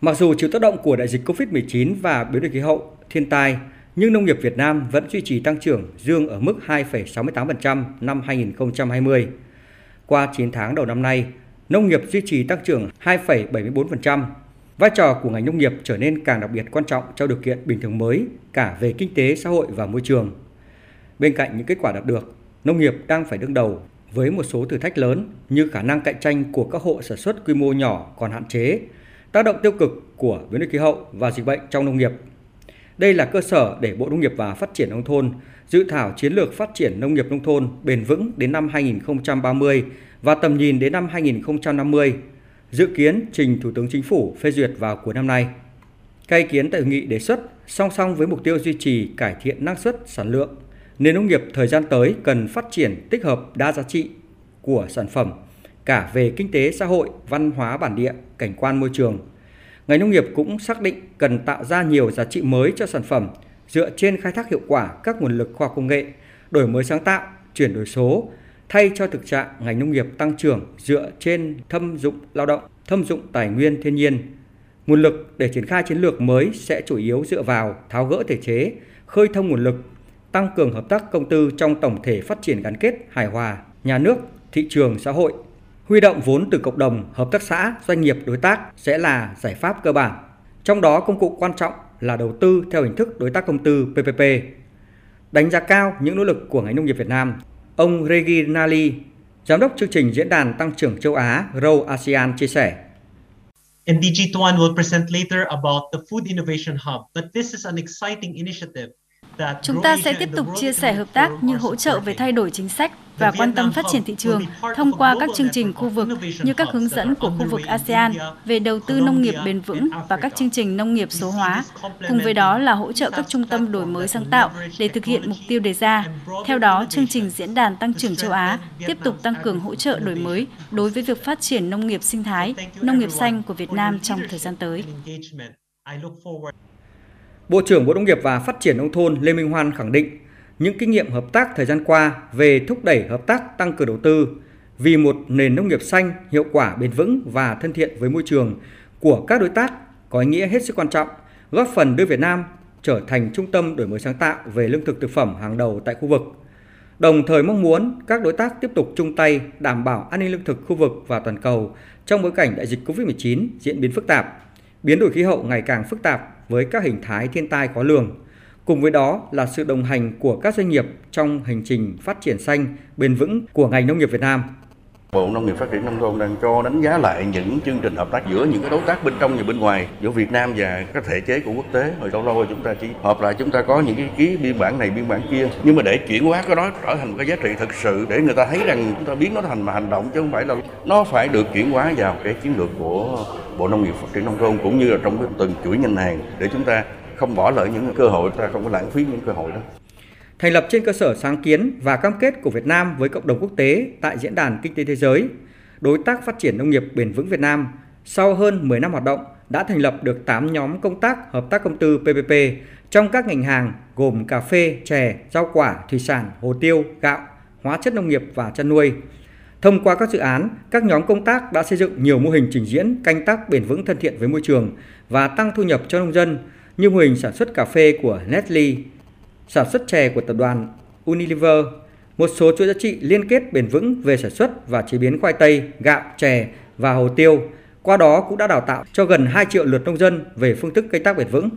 Mặc dù chịu tác động của đại dịch Covid-19 và biến đổi khí hậu, thiên tai, nhưng nông nghiệp Việt Nam vẫn duy trì tăng trưởng dương ở mức 2,68% năm 2020. Qua 9 tháng đầu năm nay, nông nghiệp duy trì tăng trưởng 2,74%. Vai trò của ngành nông nghiệp trở nên càng đặc biệt quan trọng trong điều kiện bình thường mới cả về kinh tế, xã hội và môi trường. Bên cạnh những kết quả đạt được, nông nghiệp đang phải đương đầu với một số thử thách lớn như khả năng cạnh tranh của các hộ sản xuất quy mô nhỏ còn hạn chế, tác động tiêu cực của biến đổi khí hậu và dịch bệnh trong nông nghiệp. Đây là cơ sở để Bộ Nông nghiệp và Phát triển nông thôn dự thảo chiến lược phát triển nông nghiệp nông thôn bền vững đến năm 2030 và tầm nhìn đến năm 2050, dự kiến trình Thủ tướng Chính phủ phê duyệt vào cuối năm nay. Các ý kiến tại hội nghị đề xuất song song với mục tiêu duy trì cải thiện năng suất, sản lượng, nền nông nghiệp thời gian tới cần phát triển tích hợp đa giá trị của sản phẩm cả về kinh tế xã hội, văn hóa bản địa, cảnh quan môi trường. Ngành nông nghiệp cũng xác định cần tạo ra nhiều giá trị mới cho sản phẩm dựa trên khai thác hiệu quả các nguồn lực khoa công nghệ, đổi mới sáng tạo, chuyển đổi số, thay cho thực trạng ngành nông nghiệp tăng trưởng dựa trên thâm dụng lao động, thâm dụng tài nguyên thiên nhiên. Nguồn lực để triển khai chiến lược mới sẽ chủ yếu dựa vào tháo gỡ thể chế, khơi thông nguồn lực, tăng cường hợp tác công tư trong tổng thể phát triển gắn kết hài hòa, nhà nước, thị trường xã hội. Huy động vốn từ cộng đồng, hợp tác xã, doanh nghiệp đối tác sẽ là giải pháp cơ bản. Trong đó công cụ quan trọng là đầu tư theo hình thức đối tác công tư PPP. Đánh giá cao những nỗ lực của ngành nông nghiệp Việt Nam, ông Reginali, giám đốc chương trình diễn đàn tăng trưởng châu Á Grow ASEAN chia sẻ. And DG Tuan will present later about the Food Innovation Hub, but this is an exciting initiative Chúng ta sẽ tiếp tục chia sẻ hợp tác như hỗ trợ về thay đổi chính sách và quan tâm phát triển thị trường thông qua các chương trình khu vực như các hướng dẫn của khu vực ASEAN về đầu tư nông nghiệp bền vững và các chương trình nông nghiệp số hóa. Cùng với đó là hỗ trợ các trung tâm đổi mới sáng tạo để thực hiện mục tiêu đề ra. Theo đó, chương trình Diễn đàn Tăng trưởng châu Á tiếp tục tăng cường hỗ trợ đổi mới đối với việc phát triển nông nghiệp sinh thái, nông nghiệp xanh của Việt Nam trong thời gian tới. Bộ trưởng Bộ Nông nghiệp và Phát triển Nông thôn Lê Minh Hoan khẳng định những kinh nghiệm hợp tác thời gian qua về thúc đẩy hợp tác tăng cường đầu tư vì một nền nông nghiệp xanh, hiệu quả, bền vững và thân thiện với môi trường của các đối tác có ý nghĩa hết sức quan trọng, góp phần đưa Việt Nam trở thành trung tâm đổi mới sáng tạo về lương thực thực phẩm hàng đầu tại khu vực. Đồng thời mong muốn các đối tác tiếp tục chung tay đảm bảo an ninh lương thực khu vực và toàn cầu trong bối cảnh đại dịch COVID-19 diễn biến phức tạp, biến đổi khí hậu ngày càng phức tạp với các hình thái thiên tai khó lường. Cùng với đó là sự đồng hành của các doanh nghiệp trong hành trình phát triển xanh, bền vững của ngành nông nghiệp Việt Nam. Bộ Nông nghiệp Phát triển Nông thôn đang cho đánh giá lại những chương trình hợp tác giữa những cái đối tác bên trong và bên ngoài giữa Việt Nam và các thể chế của quốc tế. Hồi lâu lâu chúng ta chỉ hợp lại chúng ta có những cái ký biên bản này biên bản kia. Nhưng mà để chuyển hóa cái đó trở thành một cái giá trị thực sự để người ta thấy rằng chúng ta biến nó thành mà hành động chứ không phải là nó phải được chuyển hóa vào cái chiến lược của Bộ Nông nghiệp Phát triển Nông thôn cũng như là trong cái từng chuỗi ngành hàng để chúng ta không bỏ lỡ những cơ hội, ta không có lãng phí những cơ hội đó thành lập trên cơ sở sáng kiến và cam kết của Việt Nam với cộng đồng quốc tế tại Diễn đàn Kinh tế Thế giới, Đối tác Phát triển Nông nghiệp Bền vững Việt Nam, sau hơn 10 năm hoạt động, đã thành lập được 8 nhóm công tác hợp tác công tư PPP trong các ngành hàng gồm cà phê, chè, rau quả, thủy sản, hồ tiêu, gạo, hóa chất nông nghiệp và chăn nuôi. Thông qua các dự án, các nhóm công tác đã xây dựng nhiều mô hình trình diễn canh tác bền vững thân thiện với môi trường và tăng thu nhập cho nông dân như mô hình sản xuất cà phê của Nestle, sản xuất chè của tập đoàn Unilever, một số chuỗi giá trị liên kết bền vững về sản xuất và chế biến khoai tây, gạo, chè và hồ tiêu. Qua đó cũng đã đào tạo cho gần 2 triệu lượt nông dân về phương thức canh tác bền vững.